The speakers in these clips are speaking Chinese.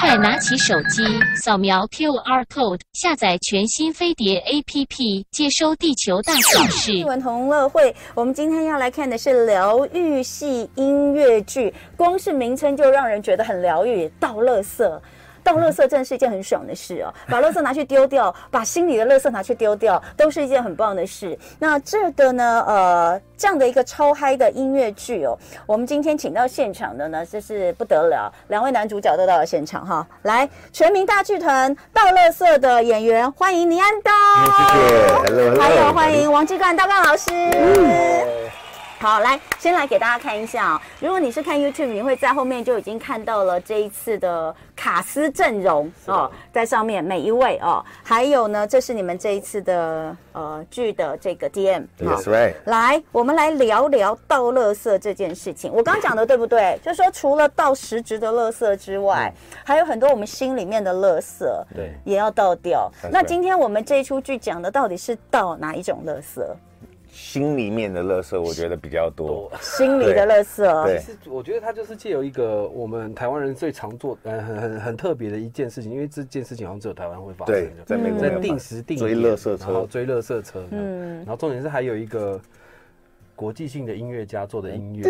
快拿起手机，扫描 QR code，下载全新飞碟 APP，接收地球大小事。新闻同乐会，我们今天要来看的是疗愈系音乐剧，光是名称就让人觉得很疗愈。到乐色。倒垃圾真的是一件很爽的事哦，把垃圾拿去丢掉，把心里的垃圾拿去丢掉，都是一件很棒的事。那这个呢，呃，这样的一个超嗨的音乐剧哦，我们今天请到现场的呢，这是不得了，两位男主角都到了现场哈。来，全民大剧团倒垃圾的演员，欢迎倪安东，谢谢，还有欢迎王继干大干老师。嗯好，来，先来给大家看一下啊、哦。如果你是看 YouTube，你会在后面就已经看到了这一次的卡斯阵容哦，在上面每一位哦，还有呢，这是你们这一次的呃剧的这个 DM。Yes, right. 来，我们来聊聊倒垃圾这件事情。我刚讲的对不对？就是说，除了倒实质的垃圾之外，嗯、还有很多我们心里面的垃圾，对，也要倒掉。那今天我们这一出剧讲的到底是倒哪一种垃圾？心里面的乐色，我觉得比较多。心里的乐色，对，其实我觉得它就是借由一个我们台湾人最常做，呃，很很很特别的一件事情，因为这件事情好像只有台湾会发生。对，在美国在定时定追乐色车，追乐色车。嗯，然后重点是还有一个国际性的音乐家做的音乐。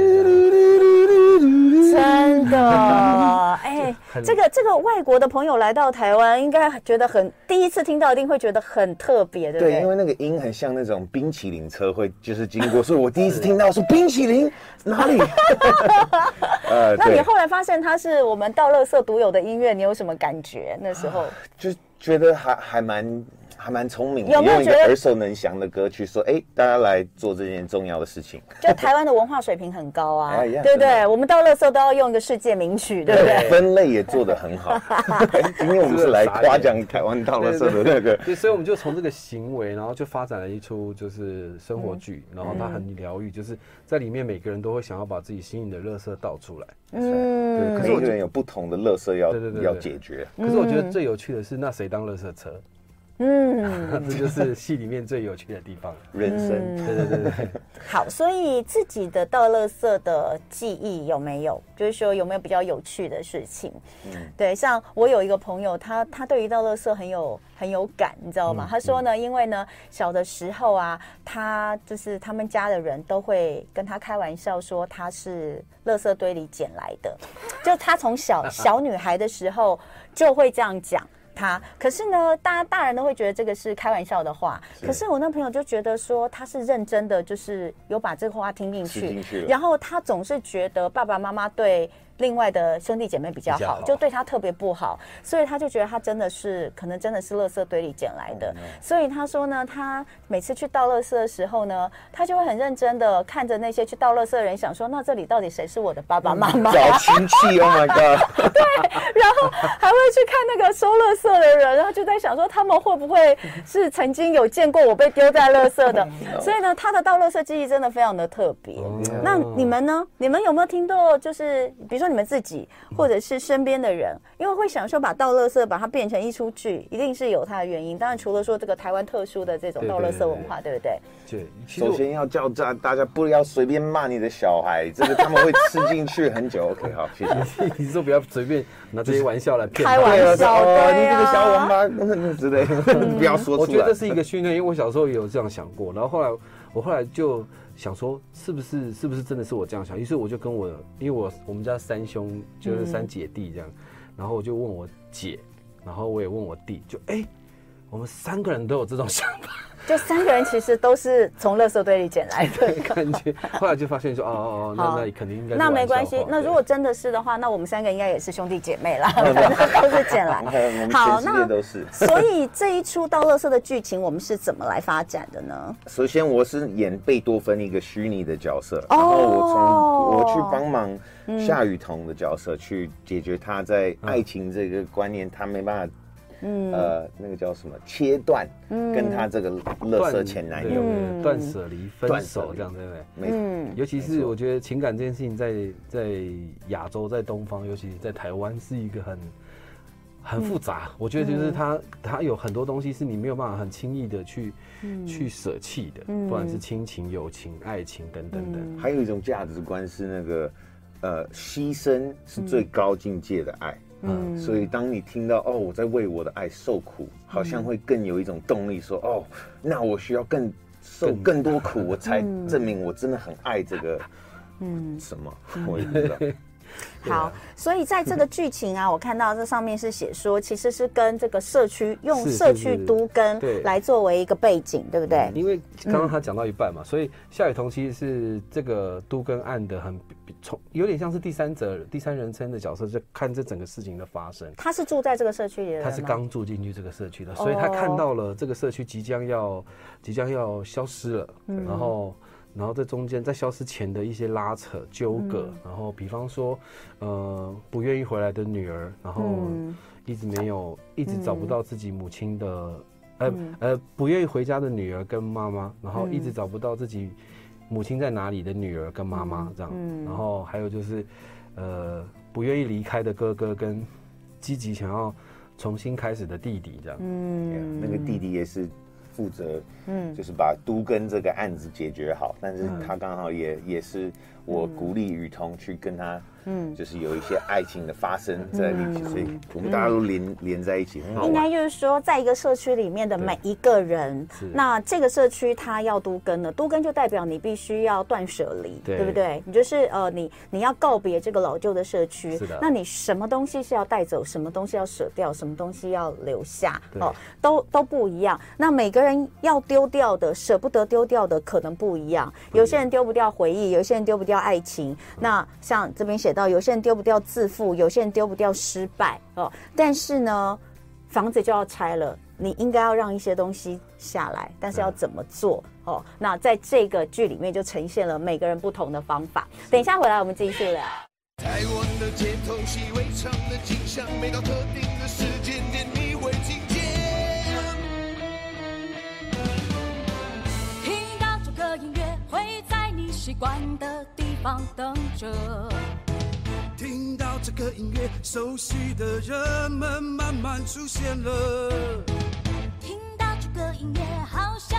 真的，哎、欸，这个这个外国的朋友来到台湾，应该觉得很第一次听到，一定会觉得很特别，对不对？对，因为那个音很像那种冰淇淋车会就是经过，所以我第一次听到说冰淇淋 哪里？呃，那你后来发现它是我们倒垃圾独有的音乐，你有什么感觉？那时候就觉得还还蛮。还蛮聪明的，有没有觉得用一个耳熟能详的歌曲说：“哎，大家来做这件重要的事情。”就台湾的文化水平很高啊，对不对？我们到乐色都要用一个世界名曲，对不对？分类也做得很好。今天我们是来夸奖台湾倒垃圾的那个，对，所以我们就从这个行为，然后就发展了一出就是生活剧，然后它很疗愈，就是在里面每个人都会想要把自己心里的乐色倒出来。嗯，可是每个人有不同的乐色要要解决。可是我觉得最有趣的是，那谁当乐色车？嗯，这就是戏里面最有趣的地方，人生。对对对对。好，所以自己的倒垃圾的记忆有没有？就是说有没有比较有趣的事情？嗯，对，像我有一个朋友，他他对于倒垃圾很有很有感，你知道吗？他说呢，因为呢小的时候啊，他就是他们家的人都会跟他开玩笑说他是垃圾堆里捡来的，就他从小 小女孩的时候就会这样讲。他可是呢，大家大人都会觉得这个是开玩笑的话。可是我那朋友就觉得说他是认真的，就是有把这个话听进去。然后他总是觉得爸爸妈妈对。另外的兄弟姐妹比较好，就对他特别不好，所以他就觉得他真的是可能真的是垃圾堆里捡来的。嗯、所以他说呢，他每次去倒垃圾的时候呢，他就会很认真的看着那些去倒垃圾的人，想说那这里到底谁是我的爸爸妈妈？找亲戚，Oh my god！对，然后还会去看那个收垃圾的人，然后就在想说他们会不会是曾经有见过我被丢在垃圾的？所以呢，他的倒垃圾记忆真的非常的特别。嗯、那你们呢？你们有没有听到？就是比如说。你们自己或者是身边的人，因为会想说把倒垃圾把它变成一出剧，一定是有它的原因。当然，除了说这个台湾特殊的这种倒垃圾文化，对不对？对，首先要叫大大家不要随便骂你的小孩，这个他们会吃进去很久。OK，好，谢谢。你说不要随便拿这些玩笑来骗开玩笑，你这个小王八之类的，不要说出来。我觉得这是一个训练，因为我小时候也有这样想过，然后后来我后来就。想说是不是是不是真的是我这样想？于是我就跟我，因为我我们家三兄就是三姐弟这样，然后我就问我姐，然后我也问我弟，就哎、我们三个人都有这种想法。就三个人其实都是从垃圾堆里捡来的 感觉，后来就发现说哦哦哦，那那肯定应该那没关系。那如果真的是的话，那我们三个应该也是兄弟姐妹啦，反正都是捡来。好，那所以这一出到垃圾的剧情，我们是怎么来发展的呢？首先，我是演贝多芬一个虚拟的角色，然后我从我去帮忙夏雨桐的角色去解决他在爱情这个观念，他没办法。嗯，呃，那个叫什么？切断，跟他这个乐色前男友断舍离、分手这样，对不对？没错。尤其是我觉得情感这件事情，在在亚洲，在东方，尤其是在台湾，是一个很很复杂。我觉得就是他他有很多东西是你没有办法很轻易的去去舍弃的，不管是亲情、友情、爱情等等等。还有一种价值观是那个，呃，牺牲是最高境界的爱。嗯，所以当你听到哦，我在为我的爱受苦，好像会更有一种动力说，说哦，那我需要更受更多苦，我才证明我真的很爱这个，嗯，什么，我也不知道。好，所以在这个剧情啊，我看到这上面是写说，其实是跟这个社区用社区都跟来作为一个背景，对不对？因为刚刚他讲到一半嘛，所以夏雨桐其实是这个都跟案的很从有点像是第三者、第三人称的角色，就看这整个事情的发生。他是住在这个社区里的，他是刚住进去这个社区的，所以他看到了这个社区即将要即将要消失了，然后。然后在中间，在消失前的一些拉扯、纠葛，嗯、然后比方说，呃，不愿意回来的女儿，然后一直没有，嗯、一直找不到自己母亲的，呃、嗯、呃，不愿意回家的女儿跟妈妈，然后一直找不到自己母亲在哪里的女儿跟妈妈这样，嗯、然后还有就是，呃，不愿意离开的哥哥跟积极想要重新开始的弟弟这样，嗯，那个弟弟也是。负责，嗯，就是把都跟这个案子解决好，但是他刚好也也是我鼓励雨桐去跟他。嗯，就是有一些爱情的发生在一起，所以我们大家都连连在一起，很好。应该就是说，在一个社区里面的每一个人，那这个社区它要都跟了，都跟就代表你必须要断舍离，对不对？你就是呃，你你要告别这个老旧的社区，是的。那你什么东西是要带走，什么东西要舍掉，什么东西要留下，哦，都都不一样。那每个人要丢掉的、舍不得丢掉的可能不一样。有些人丢不掉回忆，有些人丢不掉爱情。那像这边写。到有些人丢不掉自负，有些人丢不掉失败哦。但是呢，房子就要拆了，你应该要让一些东西下来，但是要怎么做哦？那在这个剧里面就呈现了每个人不同的方法。等一下回来我们继续聊。台湾的街头习以为常的景象，每到特定的时间点你会听见。听到这个音乐，会在你习惯的地方等着。听到这个音乐，熟悉的人们慢慢出现了。听到这个音乐，好像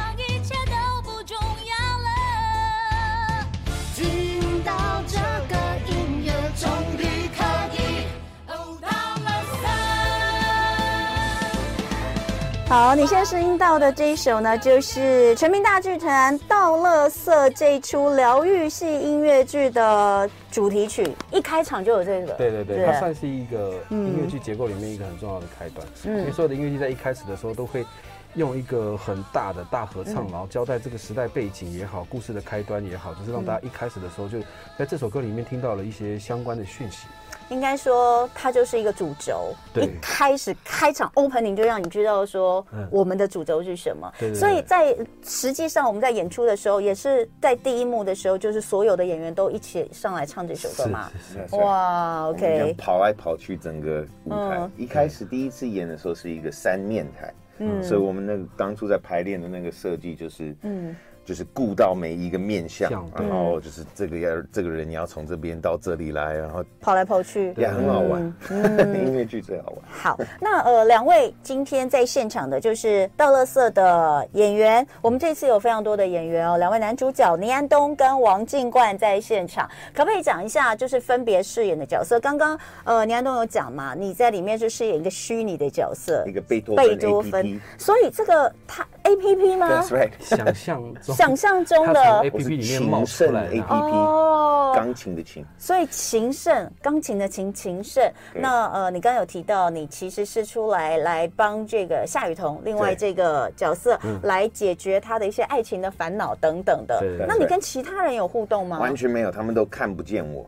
好，你现在收听到的这一首呢，就是全民大剧团《道乐色》这一出疗愈系音乐剧的。主题曲一开场就有这个，对对对，它算是一个音乐剧结构里面一个很重要的开端。嗯，因为所有的音乐剧在一开始的时候都会用一个很大的大合唱，然后交代这个时代背景也好，故事的开端也好，就是让大家一开始的时候就在这首歌里面听到了一些相关的讯息。应该说，它就是一个主轴。对，一开始开场 opening 就让你知道说，我们的主轴是什么。对，所以在实际上我们在演出的时候，也是在第一幕的时候，就是所有的演员都一起上来唱这首歌嘛。哇，OK。跑来跑去整个舞台。一开始第一次演的时候是一个三面台，嗯，所以我们那个当初在排练的那个设计就是，嗯。就是顾到每一个面相，然后就是这个要这个人你要从这边到这里来，然后跑来跑去也很好玩。音乐剧最好玩。好，那呃，两位今天在现场的就是道乐色的演员，我们这次有非常多的演员哦，两位男主角倪安东跟王静冠在现场，可不可以讲一下就是分别饰演的角色？刚刚呃，倪安东有讲嘛，你在里面是饰演一个虚拟的角色，一个贝多贝多芬，所以这个他 A P P 吗？对，想象中。想象中的 A P P 里面冒出来 A P P，哦，钢琴的琴，所以情圣，钢琴的琴，情圣。那呃，你刚刚有提到，你其实是出来来帮这个夏雨桐，另外这个角色来解决他的一些爱情的烦恼等等的。那你跟其他人有互动吗？完全没有，他们都看不见我，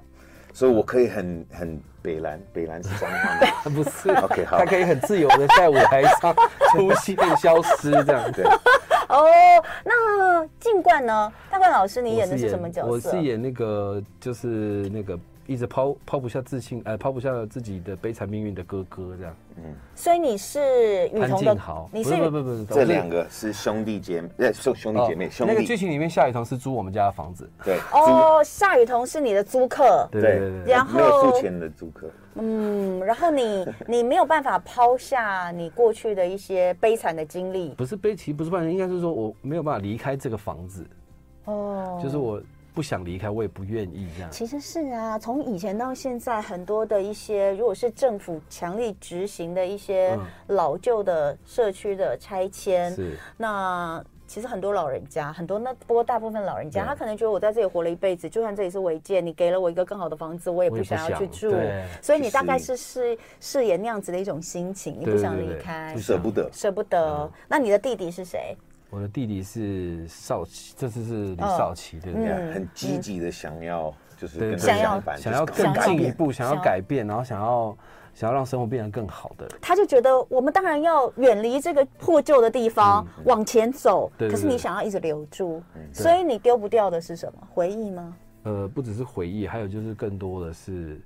所以我可以很很北蓝，北蓝是脏话吗？不是，OK，好，他可以很自由的在舞台上出现、消失这样子。哦，那静冠呢？大冠老师，你演的是什么角色？我是演那个，就是那个。一直抛抛不下自信，呃，抛不下自己的悲惨命运的哥哥，这样。嗯，所以你是雨桐的，你是不不不这两个是兄弟姐妹，呃，兄兄弟姐妹。兄弟。那个剧情里面，夏雨桐是租我们家的房子。对。哦，夏雨桐是你的租客。对对对。然后没有付钱的租客。嗯，然后你 你没有办法抛下你过去的一些悲惨的经历。不是悲，其实不是悲惨，应该是说我没有办法离开这个房子。哦。就是我。不想离开，我也不愿意这样。其实是啊，从以前到现在，很多的一些，如果是政府强力执行的一些老旧的社区的拆迁，是那。其实很多老人家，很多那不过大部分老人家，他可能觉得我在这里活了一辈子，就算这里是违建，你给了我一个更好的房子，我也不想要去住。所以你大概是饰饰演那样子的一种心情，你不想离开，舍不得，舍不得。那你的弟弟是谁？我的弟弟是少奇，这次是李少奇，对不对？很积极的想要，就是想要想要更进一步，想要改变，然后想要。想要让生活变得更好的，他就觉得我们当然要远离这个破旧的地方，嗯、往前走。可是你想要一直留住，嗯、所以你丢不掉的是什么？回忆吗？呃，不只是回忆，还有就是更多的是，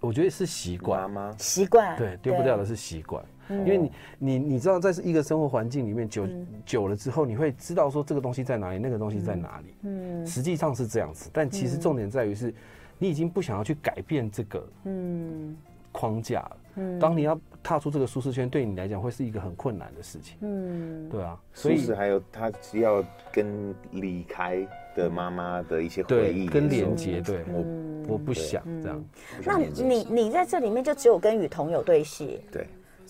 我觉得是习惯吗？习惯。对，丢不掉的是习惯，对因为你你你知道，在一个生活环境里面久、嗯、久了之后，你会知道说这个东西在哪里，那个东西在哪里。嗯，实际上是这样子，但其实重点在于是，你已经不想要去改变这个。嗯。框架，嗯，当你要踏出这个舒适圈，对你来讲会是一个很困难的事情，嗯，对啊，所以还有他只要跟离开的妈妈的一些回忆跟连接，对我我不想这样。那你你在这里面就只有跟雨桐有对戏，对。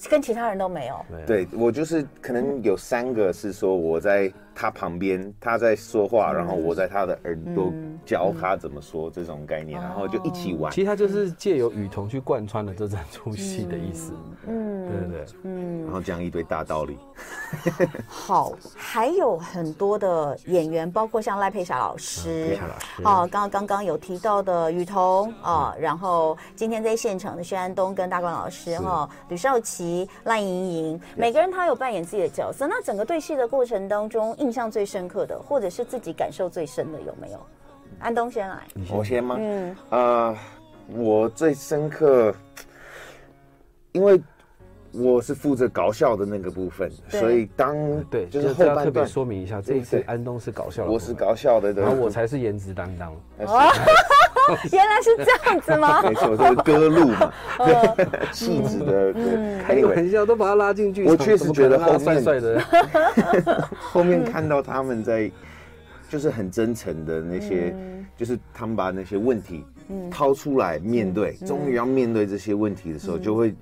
跟其他人都没有。对，我就是可能有三个是说我在他旁边，他在说话，然后我在他的耳朵教他怎么说这种概念，然后就一起玩。其实他就是借由雨桐去贯穿了这整出戏的意思。嗯，对对对，嗯，然后讲一堆大道理。好，还有很多的演员，包括像赖佩霞老师，哦，刚刚刚刚有提到的雨桐啊，然后今天在现场的薛安东跟大冠老师哈，吕少奇。赖莹莹，每个人他有扮演自己的角色。那整个对戏的过程当中，印象最深刻的，或者是自己感受最深的，有没有？安东先来，我先吗？嗯，呃，我最深刻，因为我是负责搞笑的那个部分，所以当对，就是后半段说明一下，这一次安东是搞笑的，我是搞笑的，然后我才是颜值担当。原来是这样子吗？没错，这是歌路嘛，气质的，开个玩笑都把他拉进去。我确实觉得后面帅的，后面看到他们在，就是很真诚的那些，就是他们把那些问题掏出来面对，终于要面对这些问题的时候，就会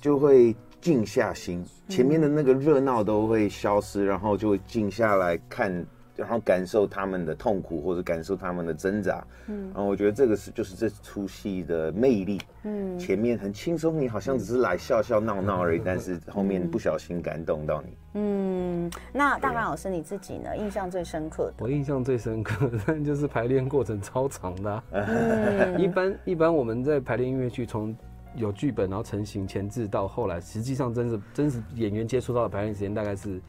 就会静下心，前面的那个热闹都会消失，然后就会静下来看。然后感受他们的痛苦，或者感受他们的挣扎，嗯，然后我觉得这个是就是这出戏的魅力，嗯，前面很轻松，你好像只是来笑笑闹闹而已，嗯、但是后面不小心感动到你，嗯，那大凡老师你自己呢？印象最深刻的？我印象最深刻的就是排练过程超长的、啊，嗯、一般一般我们在排练音乐剧，从有剧本然后成型前置到后来，实际上真是真实演员接触到的排练时间大概是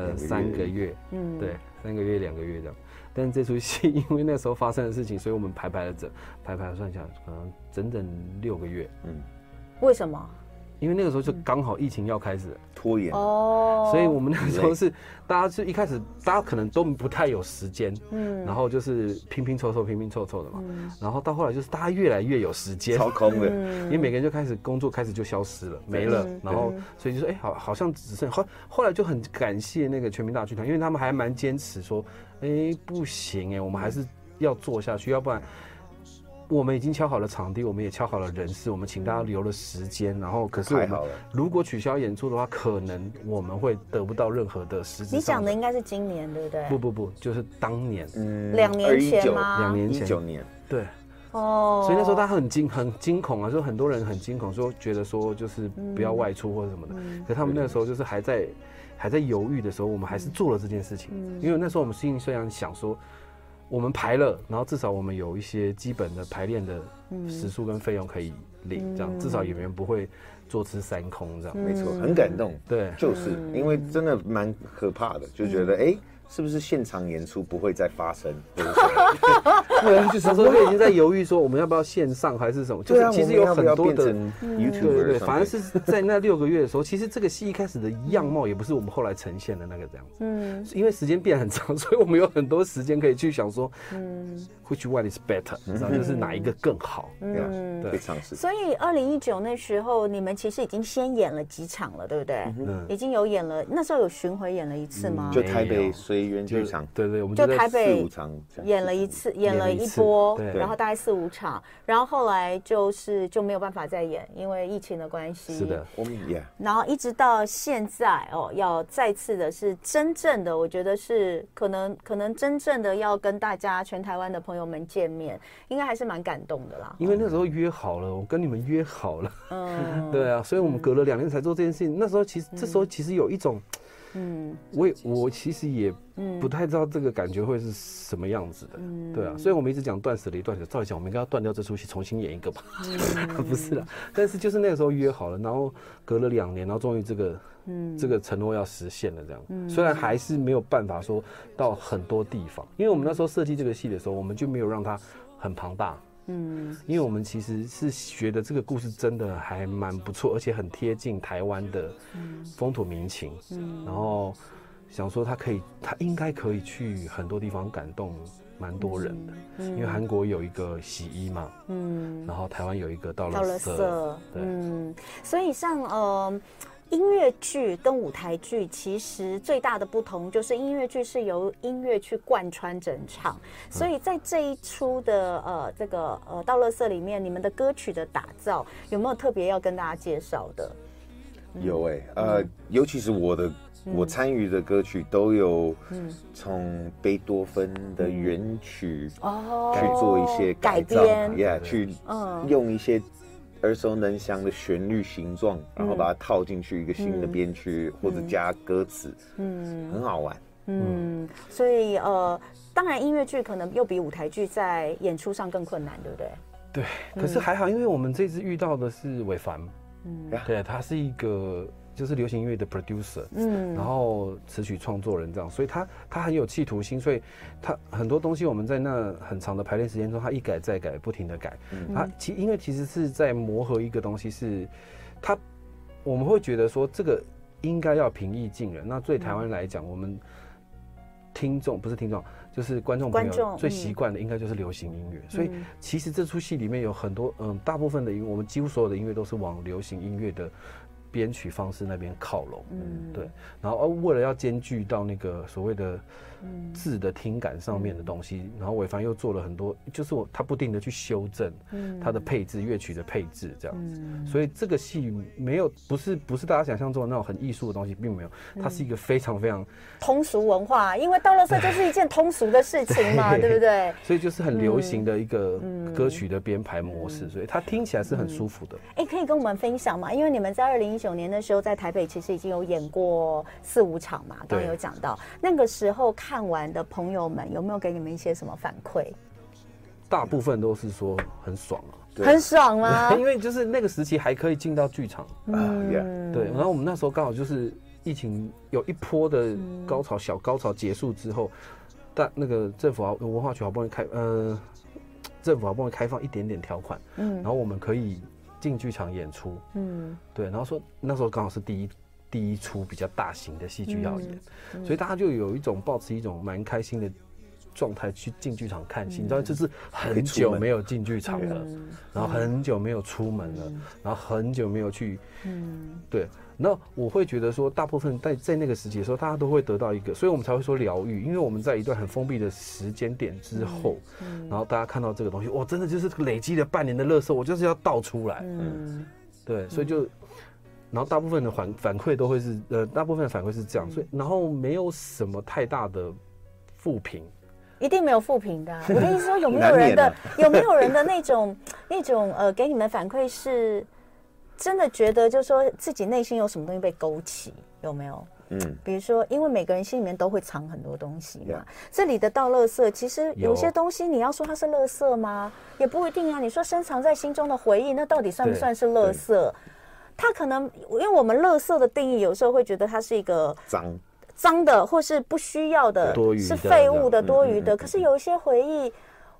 呃三个月，嗯，对。三个月、两个月这样，但是这出戏 因为那时候发生的事情，所以我们排排了整排排算下来，可能整整六个月。嗯，为什么？因为那个时候就刚好疫情要开始拖延哦，所以我们那个时候是大家是一开始大家可能都不太有时间，嗯，然后就是拼拼凑凑、拼拼凑凑的嘛，然后到后来就是大家越来越有时间，超空的，因为每个人就开始工作开始就消失了，没了，然后所以就说哎，好，好像只剩后后来就很感谢那个全民大剧团，因为他们还蛮坚持说，哎，不行哎，我们还是要做下去，要不然。我们已经敲好了场地，我们也敲好了人事，我们请大家留了时间，然后可是我们如果取消演出的话，可能我们会得不到任何的实质。你讲的应该是今年，对不对？不不不，就是当年，嗯，两年前吗？两年前，一九年，对，哦，所以那时候他很惊很惊恐啊，说很多人很惊恐，说觉得说就是不要外出或者什么的，可他们那个时候就是还在还在犹豫的时候，我们还是做了这件事情，因为那时候我们心里虽然想说。我们排了，然后至少我们有一些基本的排练的时数跟费用可以领，这样至少演员不会坐吃山空，这样没错，很感动。对，就是因为真的蛮可怕的，就觉得哎。是不是现场演出不会再发生？对不对？就是说已经在犹豫说我们要不要线上还是什么？就是其实有很多的 YouTube，对对，反而是在那六个月的时候，其实这个戏一开始的样貌也不是我们后来呈现的那个这样子。嗯，因为时间变很长，所以我们有很多时间可以去想说，嗯，Which one is better？你知道，就是哪一个更好？嗯，对，尝试。所以二零一九那时候，你们其实已经先演了几场了，对不对？嗯，已经有演了，那时候有巡回演了一次吗？就台北，所以。对，原剧场，对对，我们就台北四五场演了一次，演了一波，然后大概四五场，然后后来就是就没有办法再演，因为疫情的关系。是的，我们演。然后一直到现在哦，要再次的是真正的，我觉得是可能可能真正的要跟大家全台湾的朋友们见面，应该还是蛮感动的啦。因为那时候约好了，我跟你们约好了，嗯，对啊，所以我们隔了两年才做这件事情。那时候其实这时候其实有一种。嗯，我也我其实也不太知道这个感觉会是什么样子的，嗯、对啊，所以我们一直讲断舍离，断舍离，照理讲我们应该要断掉这出戏，重新演一个吧，嗯、不是啦，但是就是那个时候约好了，然后隔了两年，然后终于这个，嗯，这个承诺要实现了，这样，嗯、虽然还是没有办法说到很多地方，因为我们那时候设计这个戏的时候，我们就没有让它很庞大。嗯，因为我们其实是觉得这个故事真的还蛮不错，而且很贴近台湾的风土民情。嗯，然后想说他可以，他应该可以去很多地方感动蛮多人的。嗯，因为韩国有一个洗衣嘛，嗯，然后台湾有一个倒垃圾，对，嗯，所以像呃。音乐剧跟舞台剧其实最大的不同就是音乐剧是由音乐去贯穿整场，所以在这一出的呃这个呃道乐色里面，你们的歌曲的打造有没有特别要跟大家介绍的？有哎、欸，呃，嗯、尤其是我的我参与的歌曲都有从贝多芬的原曲哦。去做一些改编，yeah, 去用一些。耳熟能详的旋律形状，然后把它套进去一个新的编曲，或者加歌词，嗯，很好玩，嗯，所以呃，当然音乐剧可能又比舞台剧在演出上更困难，对不对？对，可是还好，因为我们这次遇到的是韦凡，嗯，对，他是一个。就是流行音乐的 producer，嗯，然后词曲创作人这样，所以他他很有企图心，所以他很多东西我们在那很长的排练时间中，他一改再改，不停的改。嗯、他其因为其实是在磨合一个东西是，是他我们会觉得说这个应该要平易近人。那对台湾来讲，嗯、我们听众不是听众，就是观众朋友最习惯的应该就是流行音乐。嗯、所以其实这出戏里面有很多嗯，大部分的音乐，我们几乎所有的音乐都是往流行音乐的。编曲方式那边靠拢，嗯，对，然后呃，为了要兼具到那个所谓的字的听感上面的东西，嗯、然后韦凡又做了很多，就是我他不定的去修正，他的配置乐曲的配置这样子，嗯、所以这个戏没有不是不是大家想象中的那种很艺术的东西，并没有，它是一个非常非常通俗文化，因为倒垃圾就是一件通俗的事情嘛，对，对不对？所以就是很流行的一个歌曲的编排模式，所以它听起来是很舒服的。哎、嗯，可以跟我们分享吗？因为你们在二零一九年的时候在台北其实已经有演过四五场嘛，刚刚有讲到。那个时候。看完的朋友们有没有给你们一些什么反馈？大部分都是说很爽啊，很爽吗？因为就是那个时期还可以进到剧场，嗯，对。然后我们那时候刚好就是疫情有一波的高潮，小高潮结束之后，但那个政府啊文化局好不容易开，呃，政府好不容易开放一点点条款，嗯，然后我们可以进剧场演出，嗯，对。然后说那时候刚好是第一。第一出比较大型的戏剧要演，嗯嗯、所以大家就有一种保持一种蛮开心的状态去进剧场看戏。嗯、你知道，就是很久没有进剧场了，嗯、然后很久没有出门了，嗯、然后很久没有去，嗯，对。那我会觉得说，大部分在在那个时期的时候，大家都会得到一个，所以我们才会说疗愈，因为我们在一段很封闭的时间点之后，然后大家看到这个东西，我，真的就是累积了半年的乐色，我就是要倒出来，嗯，对，所以就。然后大部分的反反馈都会是，呃，大部分的反馈是这样，所以然后没有什么太大的负评，一定没有负评的。我的意思说，有没有人的 有没有人的那种那种呃，给你们反馈是真的觉得，就是说自己内心有什么东西被勾起，有没有？嗯，比如说，因为每个人心里面都会藏很多东西嘛，这里的倒垃圾，其实有些东西你要说它是垃圾吗？也不一定啊。你说深藏在心中的回忆，那到底算不算是垃圾？他可能，因为我们垃圾的定义，有时候会觉得它是一个脏脏的，或是不需要的，多余的，是废物的、多余的。可是有一些回忆，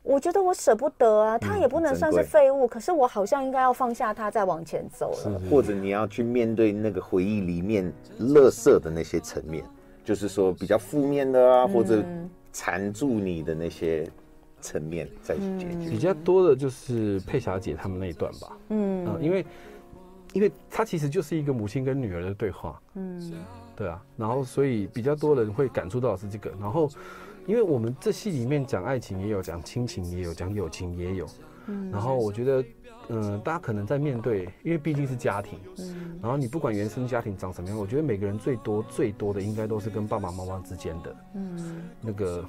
我觉得我舍不得啊，它也不能算是废物，可是我好像应该要放下它，再往前走了。或者你要去面对那个回忆里面垃圾的那些层面，就是说比较负面的啊，或者缠住你的那些层面再去解决。比较多的就是佩霞姐他们那一段吧，嗯，因为。因为它其实就是一个母亲跟女儿的对话，嗯，对啊，然后所以比较多人会感触到的是这个，然后因为我们这戏里面讲爱情也有，讲亲情也有，讲友情也有，嗯，然后我觉得，嗯、呃，大家可能在面对，因为毕竟是家庭，嗯，然后你不管原生家庭长什么样，我觉得每个人最多最多的应该都是跟爸爸妈妈之间的，嗯，那个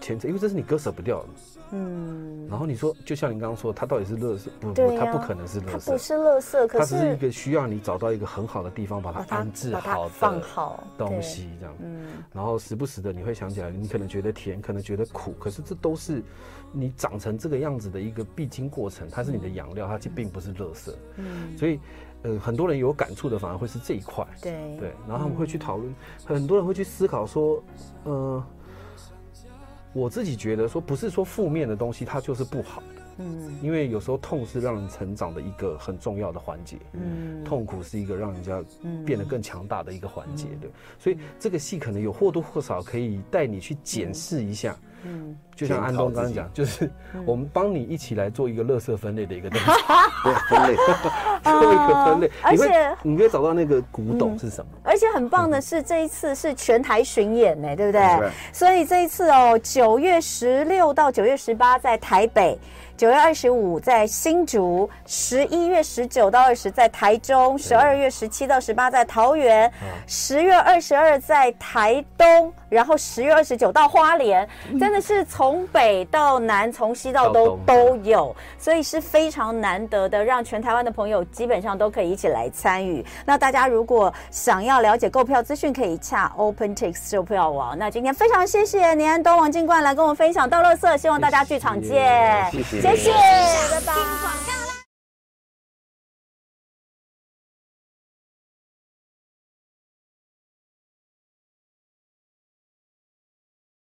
牵扯，因为这是你割舍不掉的。嗯，然后你说，就像你刚刚说，它到底是乐色？不，不，它不可能是乐色。它不是垃圾，可是他只是一个需要你找到一个很好的地方，把它安置好，放好东西这样。嗯，然后时不时的你会想起来，你可能觉得甜，可能觉得苦，可是这都是你长成这个样子的一个必经过程，它是你的养料，它就并不是乐色。嗯，所以呃，很多人有感触的反而会是这一块。对对，然后他们会去讨论，很多人会去思考说，呃。我自己觉得说，不是说负面的东西它就是不好的，嗯，因为有时候痛是让人成长的一个很重要的环节，嗯，痛苦是一个让人家变得更强大的一个环节，对，所以这个戏可能有或多或少可以带你去检视一下。嗯，就像安东刚刚讲，就是我们帮你一起来做一个垃圾分类的一个东西，对，分类，做一个分类，而且你可以找到那个古董是什么。而且很棒的是，这一次是全台巡演呢，对不对？所以这一次哦，九月十六到九月十八在台北。九月二十五在新竹，十一月十九到二十在台中，十二月十七到十八在桃园，十月二十二在台东，然后十月二十九到花莲，真的是从北到南，从西到东都有，所以是非常难得的，让全台湾的朋友基本上都可以一起来参与。那大家如果想要了解购票资讯，可以洽 OpenTix 售票网。那今天非常谢谢年安东王金冠来跟我们分享到乐色，希望大家剧场见。谢谢，谢谢拜拜。